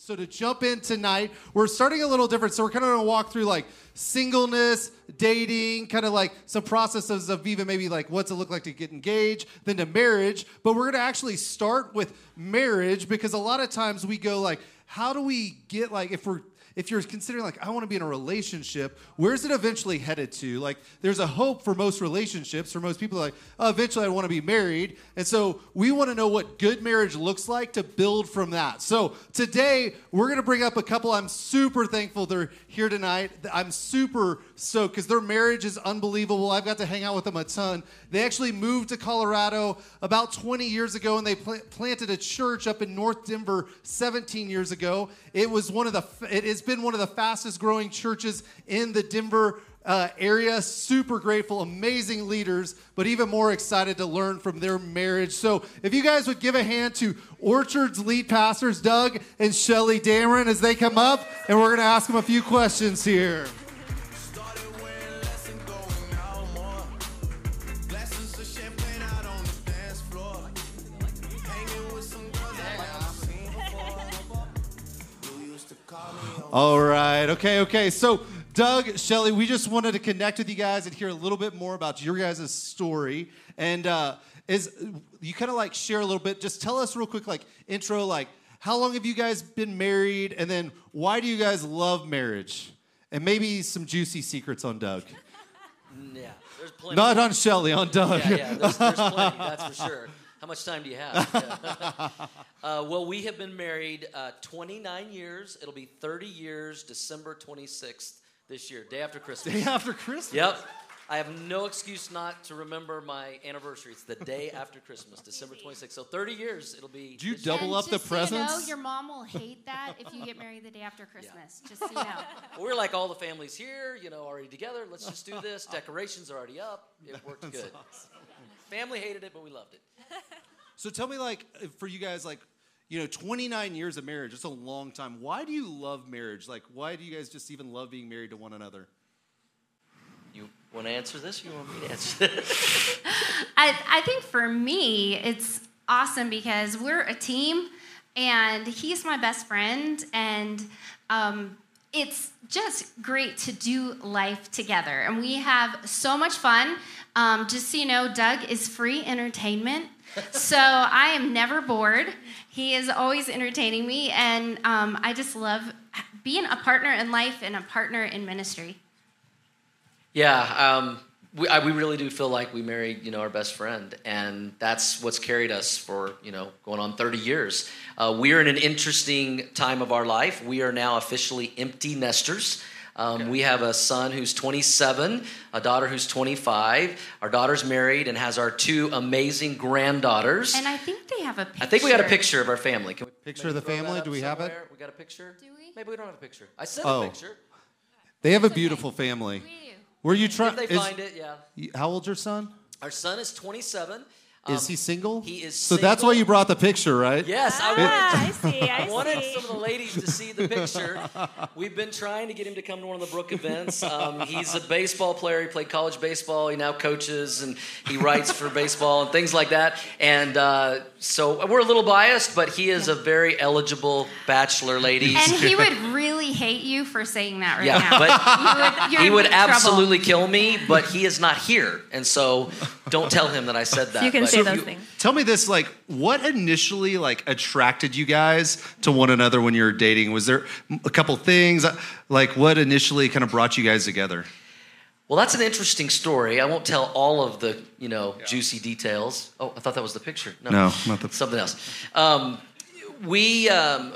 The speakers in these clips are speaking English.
So to jump in tonight, we're starting a little different. So we're kind of going to walk through like singleness, dating, kind of like some processes of even maybe like what's it look like to get engaged, then to marriage. But we're going to actually start with marriage because a lot of times we go like, how do we get like if we're if you're considering like I want to be in a relationship, where's it eventually headed to? Like there's a hope for most relationships, for most people like, oh, eventually I want to be married. And so we want to know what good marriage looks like to build from that. So today we're going to bring up a couple I'm super thankful they're here tonight. I'm super stoked because their marriage is unbelievable. I've got to hang out with them a ton. They actually moved to Colorado about 20 years ago and they pl- planted a church up in North Denver 17 years ago. It was one of the it has been one of the fastest growing churches in the Denver uh, area. Super grateful, amazing leaders, but even more excited to learn from their marriage. So, if you guys would give a hand to Orchard's lead pastors, Doug and Shellie Dameron, as they come up, and we're going to ask them a few questions here. All right. Okay. Okay. So, Doug, Shellie, we just wanted to connect with you guys and hear a little bit more about your guys' story. And uh, is you kind of like share a little bit? Just tell us real quick, like intro, like how long have you guys been married, and then why do you guys love marriage? And maybe some juicy secrets on Doug. Yeah, there's plenty. Not on Shellie, on Doug. Yeah, yeah, there's, there's plenty. That's for sure. How much time do you have? Yeah. uh, well, we have been married uh, 29 years. It'll be 30 years, December 26th this year, day after Christmas. Day after Christmas. Yep. I have no excuse not to remember my anniversary. It's the day after Christmas, December 26th. So 30 years, it'll be. Do you double up the just so you know, presents? your mom will hate that if you get married the day after Christmas. Just so you know. We're like all the families here, you know, already together. Let's just do this. Decorations are already up. It worked good. Family hated it, but we loved it. So tell me, like, for you guys, like, you know, 29 years of marriage, it's a long time. Why do you love marriage? Like, why do you guys just even love being married to one another? You want to answer this? You want me to answer this? I, I think for me, it's awesome because we're a team and he's my best friend. And um, it's just great to do life together. And we have so much fun. Um, just so you know, Doug is free entertainment. So I am never bored. He is always entertaining me. And um, I just love being a partner in life and a partner in ministry. Yeah, um, we, I, we really do feel like we married, you know, our best friend, and that's what's carried us for, you know, going on 30 years. Uh, we are in an interesting time of our life. We are now officially empty nesters. Um, We have a son who's 27, a daughter who's 25. Our daughter's married and has our two amazing granddaughters. And I think they have a picture. I think we got a picture of our family. Can we Picture of the throw that family? Do we have it? We got a picture? Do we? Maybe we don't have a picture. I said Oh. a picture. They have a beautiful family. We do. Were you trying? If they find it, yeah. How old's your son? Our son is 27. Is Um, he single? he is So that's why you brought the picture, right? Yes, I wanted. Ah, I see. I, I wanted see. some of the ladies to see the picture. We've been trying to get him to come to one of the Brook events. Um, he's a baseball player. He played college baseball. He now coaches and he writes for baseball and things like that. And uh, so we're a little biased, but he is a very eligible bachelor, ladies. And he would really hate you for saying that right yeah, now. but You would, he would big trouble. absolutely kill me. But he is not here, and so don't tell him that I said that. You can But say if those you- things. Tell me this, like, what initially like attracted you guys to one another when you were dating? Was there a couple things like what initially kind of brought you guys together? Well, that's an interesting story. I won't tell all of the, you know, juicy details. Oh, I thought that was the picture. No, not the- something else. Um, we, um,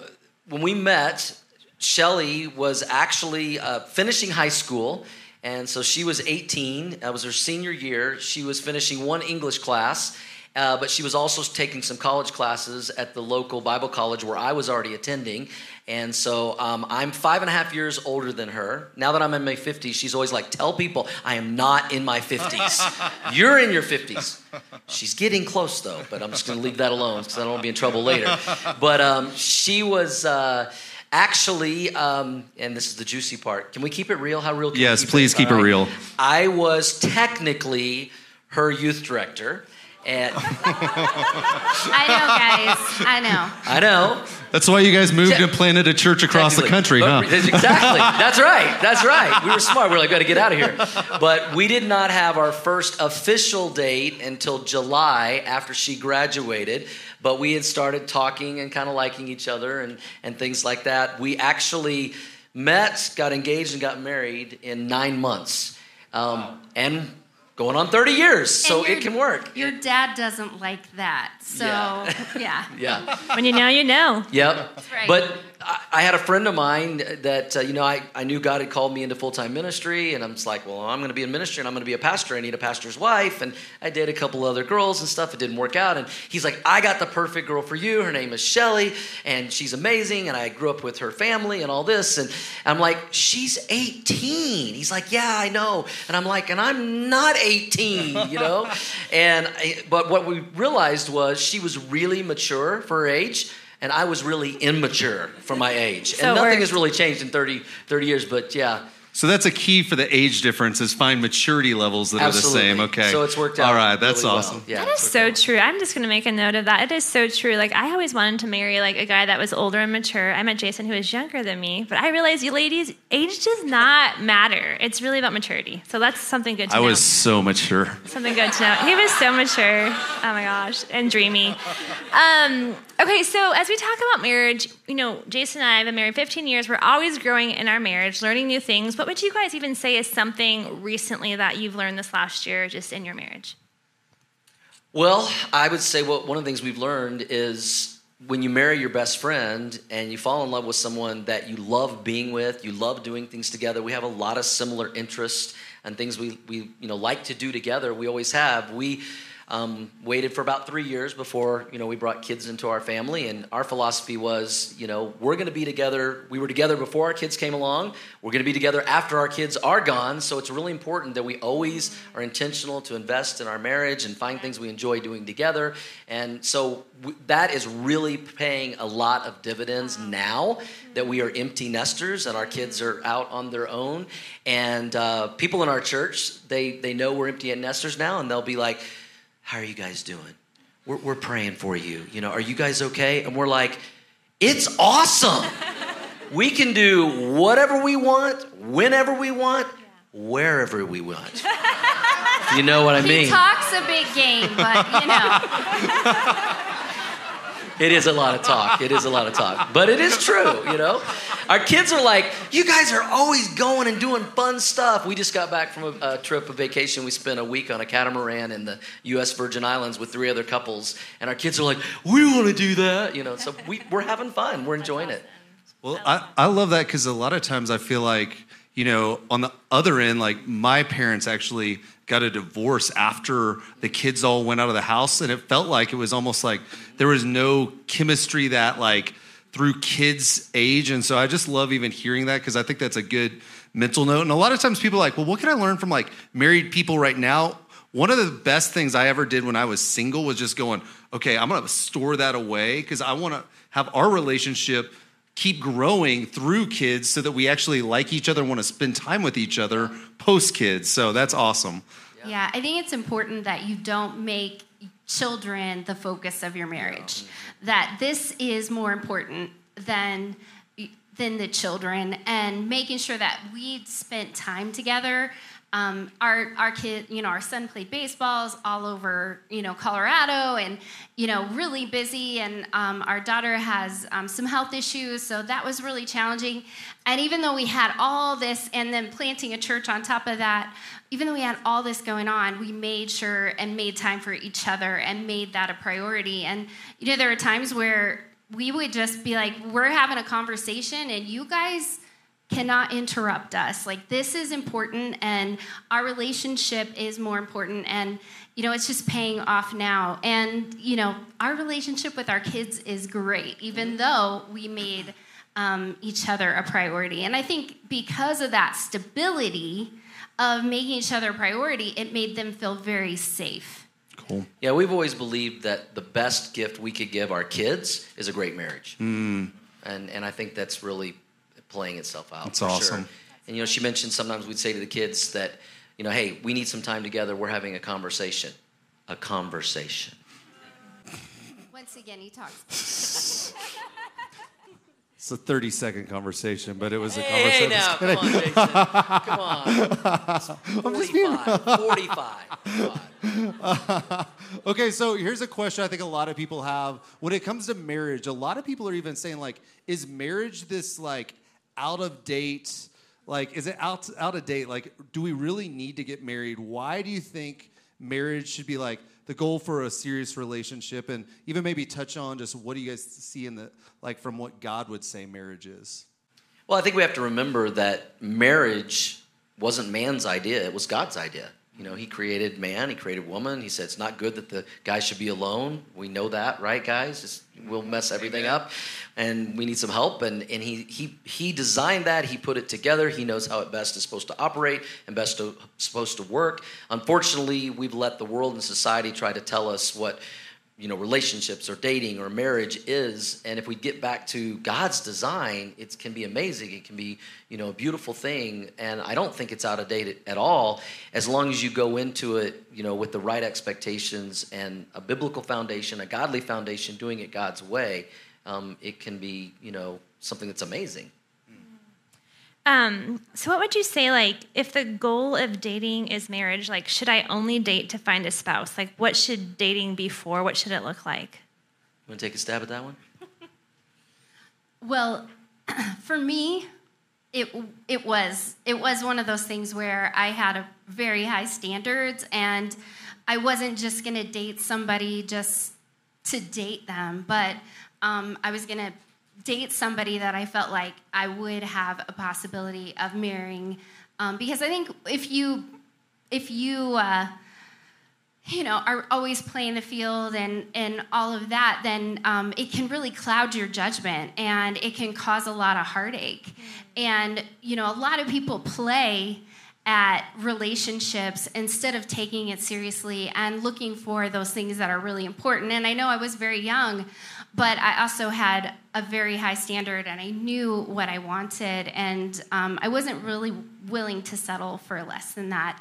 when we met, Shellie was actually uh, finishing high school, and so she was 18. That was her senior year. She was finishing one English class. Uh, but she was also taking some college classes at the local Bible college where I was already attending. And so um, I'm five and a half years older than her. Now that I'm in my 50s, she's always like, Tell people I am not in my 50s. You're in your 50s. She's getting close though, but I'm just going to leave that alone because I don't want to be in trouble later. But um, she was. Uh, Actually, um, and this is the juicy part. Can we keep it real? How real? Can Yes, keep please keep All it real. I was technically her youth director, And I know, guys. I know. I know. That's why you guys moved Yeah. and planted a church across the country, Technically. huh? But- Exactly. That's right. That's right. We were smart. We were like, got to get out of here. But we did not have our first official date until July after she graduated. But we had started talking and kind of liking each other and, and things like that. We actually met, got engaged, and got married in nine months. Um, And going on 30 years. So your- it can work. Your dad doesn't like that. So, Yeah. yeah. Yeah. When you know, you know. Yep. right. But I, I had a friend of mine that, uh, you know, I, I knew God had called me into full time ministry, and I'm just like, well, I'm going to be in ministry and I'm going to be a pastor. I need a pastor's wife. And I dated a couple other girls and stuff. It didn't work out. And he's like, I got the perfect girl for you. Her name is Shellie, and she's amazing. And I grew up with her family and all this. And I'm like, she's 18. He's like, yeah, I know. And I'm like, and I'm not 18, you know? and I, but what we realized was she was really mature for her age and I was really immature for my age. So and nothing has really changed in 30, 30 years, but yeah. So that's a key for the age difference is find maturity levels that Absolutely. are the same. Okay. So it's worked out. All right, that's really well. awesome. Yeah, That is so out. true. I'm just going to make a note of that. It is so true. Like, I always wanted to marry, like, a guy that was older and mature. I met Jason, who was younger than me. But I realized, you ladies, age does not matter. It's really about maturity. So that's something good to I know. I was so mature. Something good to know. He was so mature. Oh my gosh, and dreamy. Um, okay, so as we talk about marriage, you know, Jason and I have been married 15 years. We're always growing in our marriage, learning new things. What would you guys even say is something recently that you've learned this last year just in your marriage? Well, I would say what one of the things we've learned is when you marry your best friend and you fall in love with someone that you love being with, you love doing things together. We have a lot of similar interests and things we, we you know like to do together. We always have. We um, waited for about three years before you know we brought kids into our family, and our philosophy was you know we're going to be together. We were together before our kids came along. We're going to be together after our kids are gone. So it's really important that we always are intentional to invest in our marriage and find things we enjoy doing together. And so w- that is really paying a lot of dividends now that we are empty nesters and our kids are out on their own. And uh, people in our church they they know we're empty nesters now, and they'll be like how are you guys doing? We're, we're praying for you. You know, are you guys okay? And we're like, it's awesome. we can do whatever we want, whenever we want, wherever we want. you know what I He mean? talks a big game, but you know. It is a lot of talk. It is a lot of talk. But it is true, you know? Our kids are like, you guys are always going and doing fun stuff. We just got back from a, a trip, a vacation. We spent a week on a catamaran in the U.S. Virgin Islands with three other couples. And our kids are like, we want to do that, you know? So we, we're having fun. We're enjoying it. Well, I, I love that because a lot of times I feel like, you know, on the other end, like my parents actually got a divorce after the kids all went out of the house. And it felt like it was almost like there was no chemistry that, like, through kids' age. And so I just love even hearing that because I think that's a good mental note. And a lot of times people are like, well, what can I learn from like married people right now? One of the best things I ever did when I was single was just going, okay, I'm gonna store that away because I wanna have our relationship keep growing through kids so that we actually like each other and wanna spend time with each other post kids. So that's awesome. Yeah, I think it's important that you don't make children the focus of your marriage. Mm-hmm. That this is more important than than the children, and making sure that we spent time together. Um, our our kid, you know, our son played baseballs all over, you know, Colorado, and you know, really busy. And um, our daughter has um, some health issues, so that was really challenging. And even though we had all this, and then planting a church on top of that, even though we had all this going on, we made sure and made time for each other and made that a priority. And you know, there are times where we would just be like, we're having a conversation, and you guys cannot interrupt us. Like, this is important, and our relationship is more important. And, you know, it's just paying off now. And, you know, our relationship with our kids is great, even though we made um, each other a priority. And I think because of that stability of making each other a priority, it made them feel very safe. Cool. Yeah, we've always believed that the best gift we could give our kids is a great marriage. Hmm. And, and I think that's really playing itself out. That's for awesome. Sure. And, you know, she mentioned sometimes we'd say to the kids that, you know, hey, we need some time together. We're having a conversation a conversation. Once again, he talks. It's a 30 second conversation, but it was a Hey, conversation. now, come on, Jason. Come on. 45. 45. Come on. Okay, so here's a question I think a lot of people have. When it comes to marriage, a lot of people are even saying, like, is marriage this, like, out of date? Like, is it out, out of date? Like, do we really need to get married? Why do you think marriage should be, like, the goal for a serious relationship? And even maybe touch on just what do you guys see in the, like, from what God would say marriage is? Well, I think we have to remember that marriage wasn't man's idea, it was God's idea. You know, he created man, he created woman. He said it's not good that the guy should be alone. We know that, right, guys? It's, we'll mess everything up and we need some help. And, and he, he, he designed that, he put it together. He knows how it best is supposed to operate and best to, supposed to work. Unfortunately, we've let the world and society try to tell us what you know relationships or dating or marriage is and if we get back to god's design it can be amazing. It can be you know a beautiful thing. And i don't think it's out of date at all as long as you go into it you know with the right expectations and a biblical foundation a godly foundation doing it god's way um, it can be you know something that's amazing Um, so what would you say like if the goal of dating is marriage, like should I only date to find a spouse? Like what should dating be for? What should it look like? you want to take a stab at that one Well, for me, it it was it was one of those things where I had a very high standards, and I wasn't just gonna date somebody just to date them, but um, I was gonna date somebody that I felt like I would have a possibility of marrying, um, because I think if you if you uh, you know, are always playing the field and, and all of that, then um, it can really cloud your judgment and it can cause a lot of heartache. And, you know, a lot of people play at relationships instead of taking it seriously and looking for those things that are really important. And I know I was very young, but I also had a very high standard and I knew what I wanted. And um, I wasn't really willing to settle for less than that,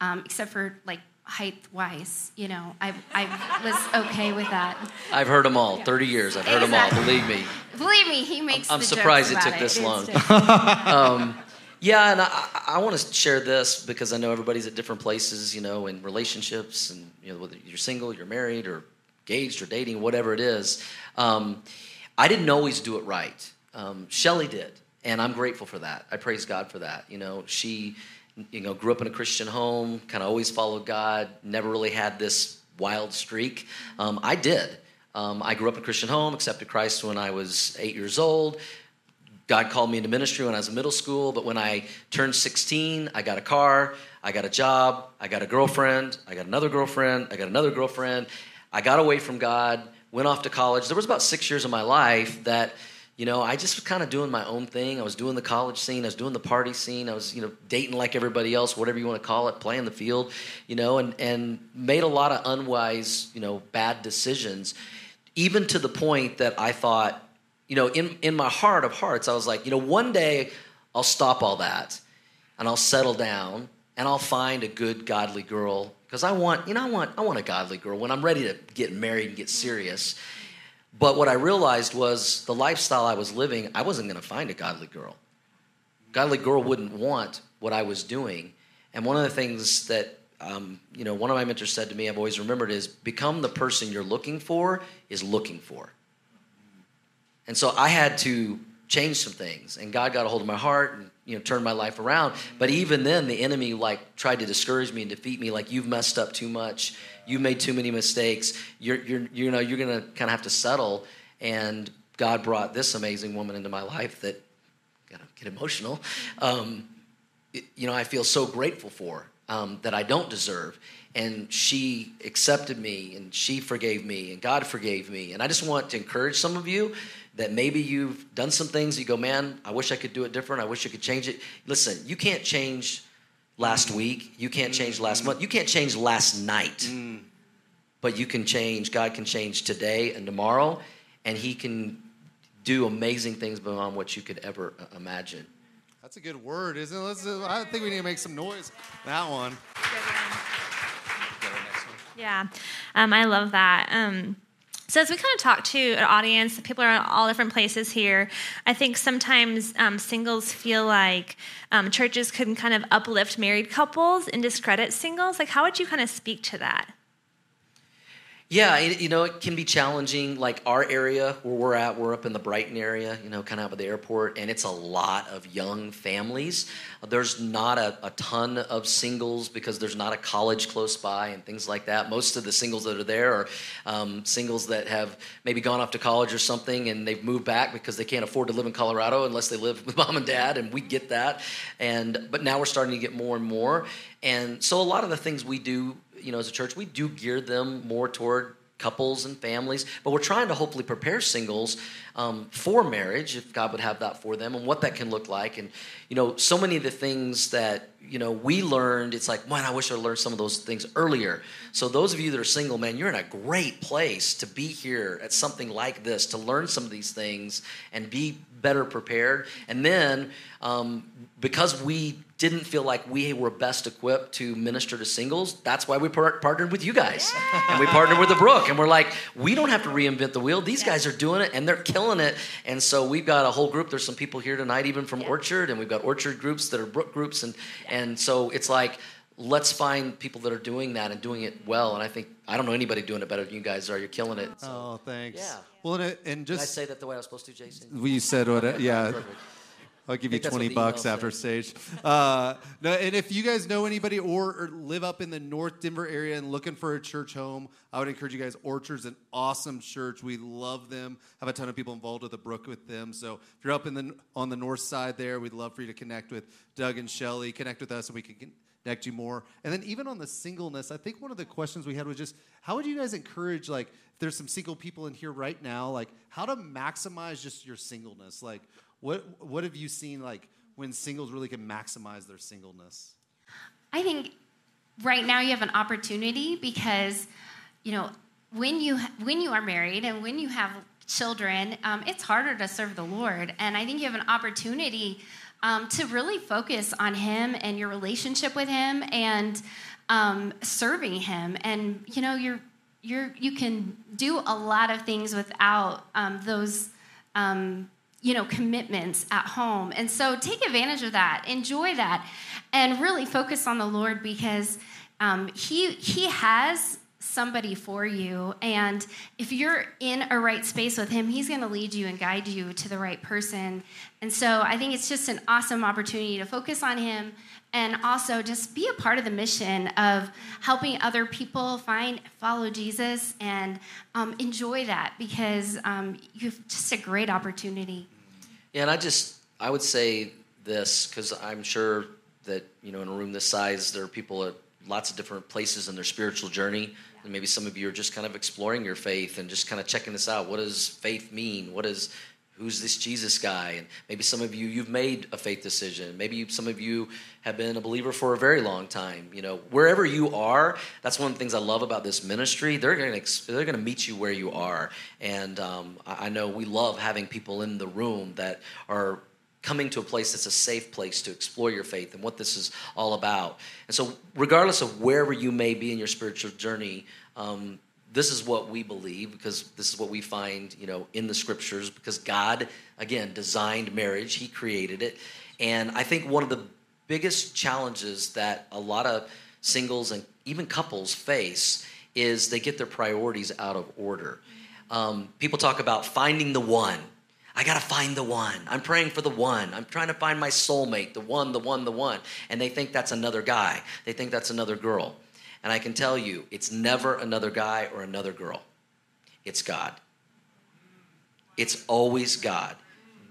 um, except for like height wise. You know, I, I was okay with that. i've heard them all 30 years i've heard them all believe me Believe me, he makes I'm the surprised it took about this long. just- Yeah, and I, I want to share this because I know everybody's at different places, you know, in relationships, and you know whether you're single, you're married, or engaged, or dating, whatever it is. Um, I didn't always do it right. Um, Shellie did, and I'm grateful for that. I praise God for that. You know, she, you know, grew up in a Christian home, kind of always followed God, never really had this wild streak. Um, I did. Um, I grew up in a Christian home, accepted Christ when I was eight years old. God called me into ministry when I was in middle school, but when I turned 16, I got a car, I got a job, I got a girlfriend, I got another girlfriend, I got another girlfriend. I got away from God, went off to college. There was about six years of my life that, you know, I just was kind of doing my own thing. I was doing the college scene, I was doing the party scene, I was, you know, dating like everybody else, whatever you want to call it, playing the field, you know, and, and made a lot of unwise, you know, bad decisions, even to the point that I thought, you know, in, in my heart of hearts, I was like, you know, one day I'll stop all that and I'll settle down and I'll find a good godly girl because I want, you know, I want, I want a godly girl when I'm ready to get married and get serious. But what I realized was the lifestyle I was living, I wasn't going to find a godly girl. Godly girl wouldn't want what I was doing. And one of the things that, um, you know, one of my mentors said to me, I've always remembered is become the person you're looking for is looking for. And so I had to change some things, and God got a hold of my heart and you know turned my life around. But even then, the enemy like tried to discourage me and defeat me. Like you've messed up too much, you've made too many mistakes. You're you're you know you're gonna kind of have to settle. And God brought this amazing woman into my life that gotta get emotional. Um, it- you know, I feel so grateful for um, that I don't deserve. And she accepted me and she forgave me and God forgave me. And I just want to encourage some of you that maybe you've done some things you go, man, I wish I could do it different. I wish I could change it. Listen, you can't change last week. You can't change last month. You can't change last night. But you can change, God can change today and tomorrow. And He can do amazing things beyond what you could ever uh, imagine. That's a good word, isn't it? Let's, I think we need to make some noise. That one. Go to the next one. Yeah, um, I love that. Um, so as we kind of talk to an audience, people are in all different places here. I think sometimes um, singles feel like um, churches can kind of uplift married couples and discredit singles. Like, how would you kind of speak to that? Yeah, you know, it can be challenging. Like our area where we're at, we're up in the Brighton area, you know, kind of out by the airport, and it's a lot of young families. There's not a, a, ton of singles because there's not a college close by and things like that. Most of the singles that are there are um, singles that have maybe gone off to college or something and they've moved back because they can't afford to live in Colorado unless they live with mom and dad, and we get that. And but now we're starting to get more and more. And so a lot of the things we do you know, as a church, we do gear them more toward couples and families, but we're trying to hopefully prepare singles um, for marriage, if God would have that for them, and what that can look like. And you know, so many of the things that you know we learned, it's like, man, I wish I learned some of those things earlier. So those of you that are single, man, you're in a great place to be here at something like this to learn some of these things and be better prepared. And then um, because we didn't feel like we were best equipped to minister to singles, that's why we par- partnered with you guys. Yeah. And we partnered with the Brook. And we're like, we don't have to reinvent the wheel. These yeah. guys are doing it and they're killing it. And so we've got a whole group. There's some people here tonight, even from yeah. Orchard, and we've got Orchard groups that are Brook groups. And, and so it's like, let's find people that are doing that and doing it well. And I think I don't know anybody doing it better than you guys are. You're killing it. So. Oh, thanks. Yeah. Well, and, and just Did I say that the way I was supposed to, Jason. We said what? Yeah. I'll give you 20 bucks after stage. Uh, no, and if you guys know anybody or, or, live up in the North Denver area and looking for a church home, I would encourage you guys. Orchard's an awesome church. We love them. Have a ton of people involved with the Brook with them. So if you're up in the on the north side there, we'd love for you to connect with Doug and Shellie. Connect with us, and we can connect you more. And then even on the singleness, I think one of the questions we had was just how would you guys encourage like if there's some single people in here right now, like how to maximize just your singleness, like what what have you seen like when singles really can maximize their singleness? I think right now you have an opportunity because you know when you when you are married and when you have children, um, it's harder to serve the Lord, and I think you have an opportunity um, to really focus on Him and your relationship with Him and um, serving Him. And you know you're you're you can do a lot of things without um, those um, you know, commitments at home. And so take advantage of that, enjoy that, and really focus on the Lord because um, he, he has somebody for you. And if you're in a right space with Him, He's going to lead you and guide you to the right person. And so I think it's just an awesome opportunity to focus on Him and also just be a part of the mission of helping other people find, follow Jesus, and um, enjoy that because um, you have just a great opportunity. Yeah, and I just I would say this because I'm sure that you know in a room this size there are people at lots of different places in their spiritual journey. And maybe some of you are just kind of exploring your faith and just kind of checking this out. What does faith mean? What is who's this jesus guy? And maybe some of you you've made a faith decision. Maybe some of you have been a believer for a very long time. You know wherever you are that's one of the things i love about this ministry. They're going to they're going to meet you where you are. And um, I know we love having people in the room that are coming to a place that's a safe place to explore your faith and what this is all about. And so, regardless of wherever you may be in your spiritual journey, um, this is what we believe because this is what we find, you know, in the scriptures. Because God, again, designed marriage; He created it, and I think one of the biggest challenges that a lot of singles and even couples face is they get their priorities out of order. Um, people talk about finding the one I got to find the one. I'm praying for the one. I'm trying to find my soulmate, the one, the one, the one. And they think that's another guy. They think that's another girl. And I can tell you, it's never another guy or another girl. It's God. It's always God.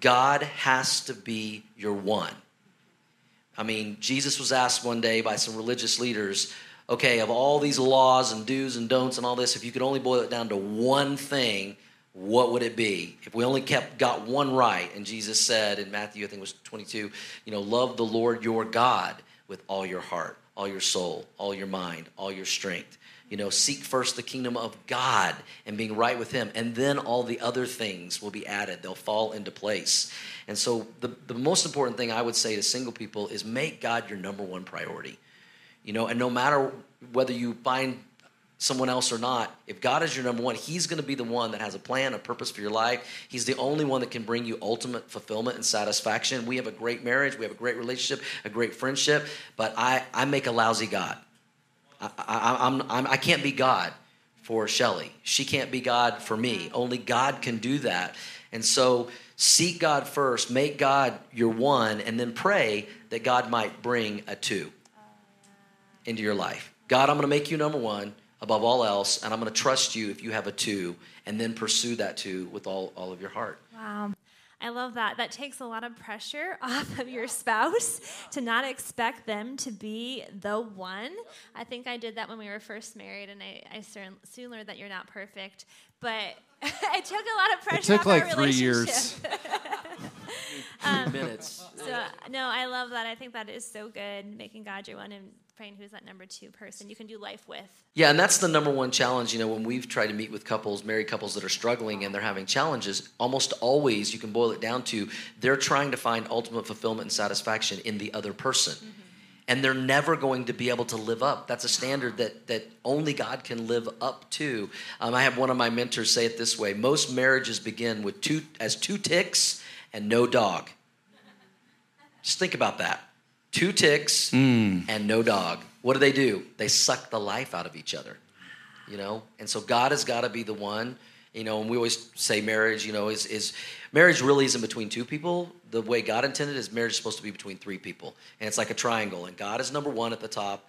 God has to be your one. I mean, Jesus was asked one day by some religious leaders, okay, of all these laws and do's and don'ts and all this, if you could only boil it down to one thing, what would it be if we only kept got one right and jesus said in matthew i think it was 22 you know love the lord your god with all your heart all your soul all your mind all your strength. You know seek first the kingdom of god and being right with him and then all the other things will be added. They'll fall into place. And so the, the most important thing i would say to single people is make god your number one priority. You know and no matter whether you find someone else or not, if God is your number one, He's going to be the one that has a plan, a purpose for your life. He's the only one that can bring you ultimate fulfillment and satisfaction. We have a great marriage, we have a great relationship, a great friendship, but I, I make a lousy God. I, I, I'm, I'm, I can't be God for Shellie. She can't be God for me. Only God can do that. And so seek God first, make God your one, and then pray that God might bring a two into your life. God, I'm going to make you number one above all else, and I'm going to trust you if you have a two, and then pursue that two with all, all of your heart. Wow. I love that. That takes a lot of pressure off of your spouse to not expect them to be the one. I think I did that when we were first married, and I, I soon learned that you're not perfect. But it took a lot of pressure. It took like three years. um, minutes. So no, I love that. I think that is so good, making God your one and praying who's that number two person you can do life with. Yeah, and that's the number one challenge. You know, when we've tried to meet with couples, married couples that are struggling and they're having challenges, almost always you can boil it down to they're trying to find ultimate fulfillment and satisfaction in the other person. Mm-hmm. And they're never going to be able to live up. That's a standard that, that only God can live up to. Um, I have one of my mentors say it this way: most marriages begin with two as two ticks and no dog. Just think about that two ticks mm. and no dog. What do they do? They suck the life out of each other. You know? And so God has got to be the one, you know, and we always say marriage, you know, is is marriage really isn't between two people. The way God intended is marriage is supposed to be between three people. And it's like a triangle. And God is number one at the top,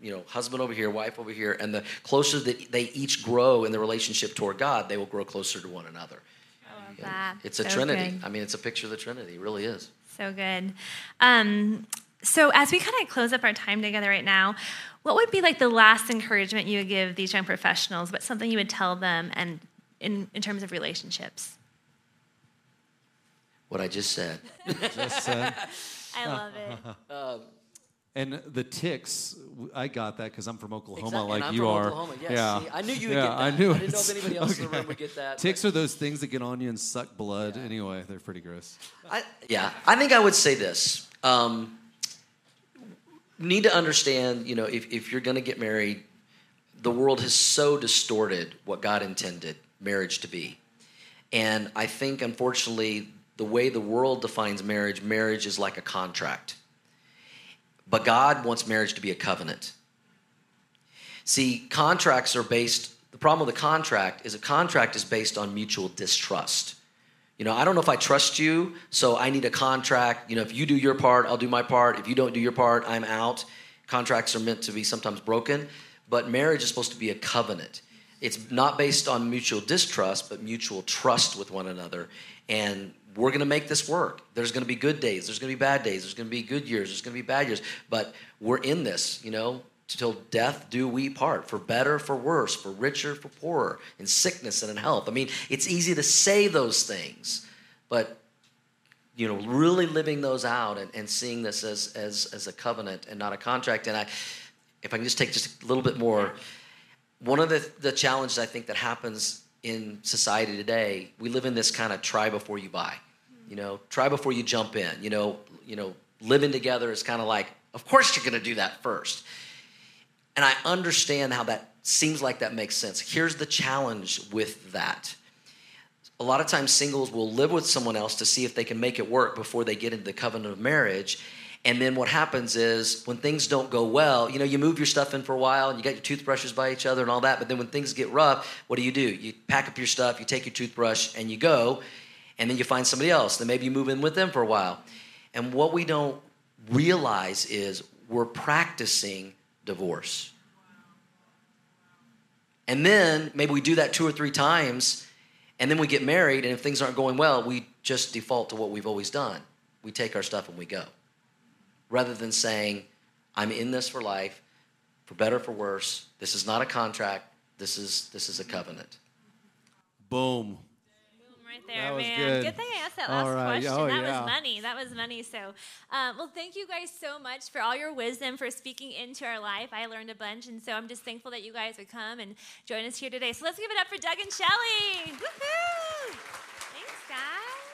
you know, husband over here, wife over here, and the closer that they each grow in the relationship toward God, they will grow closer to one another. I love that. It's a so trinity. Good. I mean, it's a picture of the Trinity. It really is. So good. Um, so, as we kind of close up our time together right now, what would be like the last encouragement you would give these young professionals? What's something you would tell them and in, in terms of relationships? What I just said. just said. I love it. Um, and the ticks, I got that because I'm from Oklahoma, exactly. like I'm you are. Oklahoma. Yes. Yeah, See, I knew you would yeah, get that. I knew. I didn't know if anybody else okay. in the room would get that. Ticks but. are those things that get on you and suck blood. Yeah. Anyway, they're pretty gross. I, yeah, I think I would say this. Um, need to understand, you know, if, if you're going to get married, the world has so distorted what God intended marriage to be. And I think, unfortunately, the way the world defines marriage, marriage is like a contract. But God wants marriage to be a covenant. See, contracts are based, the problem with a contract is a contract is based on mutual distrust. You know, I don't know if I trust you, so I need a contract. You know, if you do your part, I'll do my part. If you don't do your part, I'm out. Contracts are meant to be sometimes broken, but marriage is supposed to be a covenant. It's not based on mutual distrust, but mutual trust with one another. And we're going to make this work. There's going to be good days, there's going to be bad days, there's going to be good years, there's going to be bad years, but we're in this, you know, till death do we part for better for worse for richer for poorer in sickness and in health. I mean it's easy to say those things but you know really living those out and, and seeing this as, as as a covenant and not a contract. And i if i can just take just a little bit more one of the, the challenges i think that happens in society today we live in this kind of try before you buy. You know try before you jump in. You know you know living together is kind of like of course you're going to do that first and I understand how that seems like that makes sense. Here's the challenge with that. A lot of times, singles will live with someone else to see if they can make it work before they get into the covenant of marriage. And then what happens is when things don't go well, you know, you move your stuff in for a while and you got your toothbrushes by each other and all that. But then when things get rough, what do you do? You pack up your stuff, you take your toothbrush, and you go. And then you find somebody else. Then maybe you move in with them for a while. And what we don't realize is we're practicing divorce. And then maybe we do that two or three times, and then we get married, and if things aren't going well, we just default to what we've always done. We take our stuff and we go. Rather than saying, I'm in this for life, for better for worse. This is not a contract. This is this is a covenant. Boom right there, that was man. Good. good thing I asked that last right. question. Oh, that yeah. was money. That was money. So, um, well, thank you guys so much for all your wisdom for speaking into our life. I learned a bunch, and so I'm just thankful that you guys would come and join us here today. So let's give it up for Doug and Shellie. Woohoo! Thanks, guys.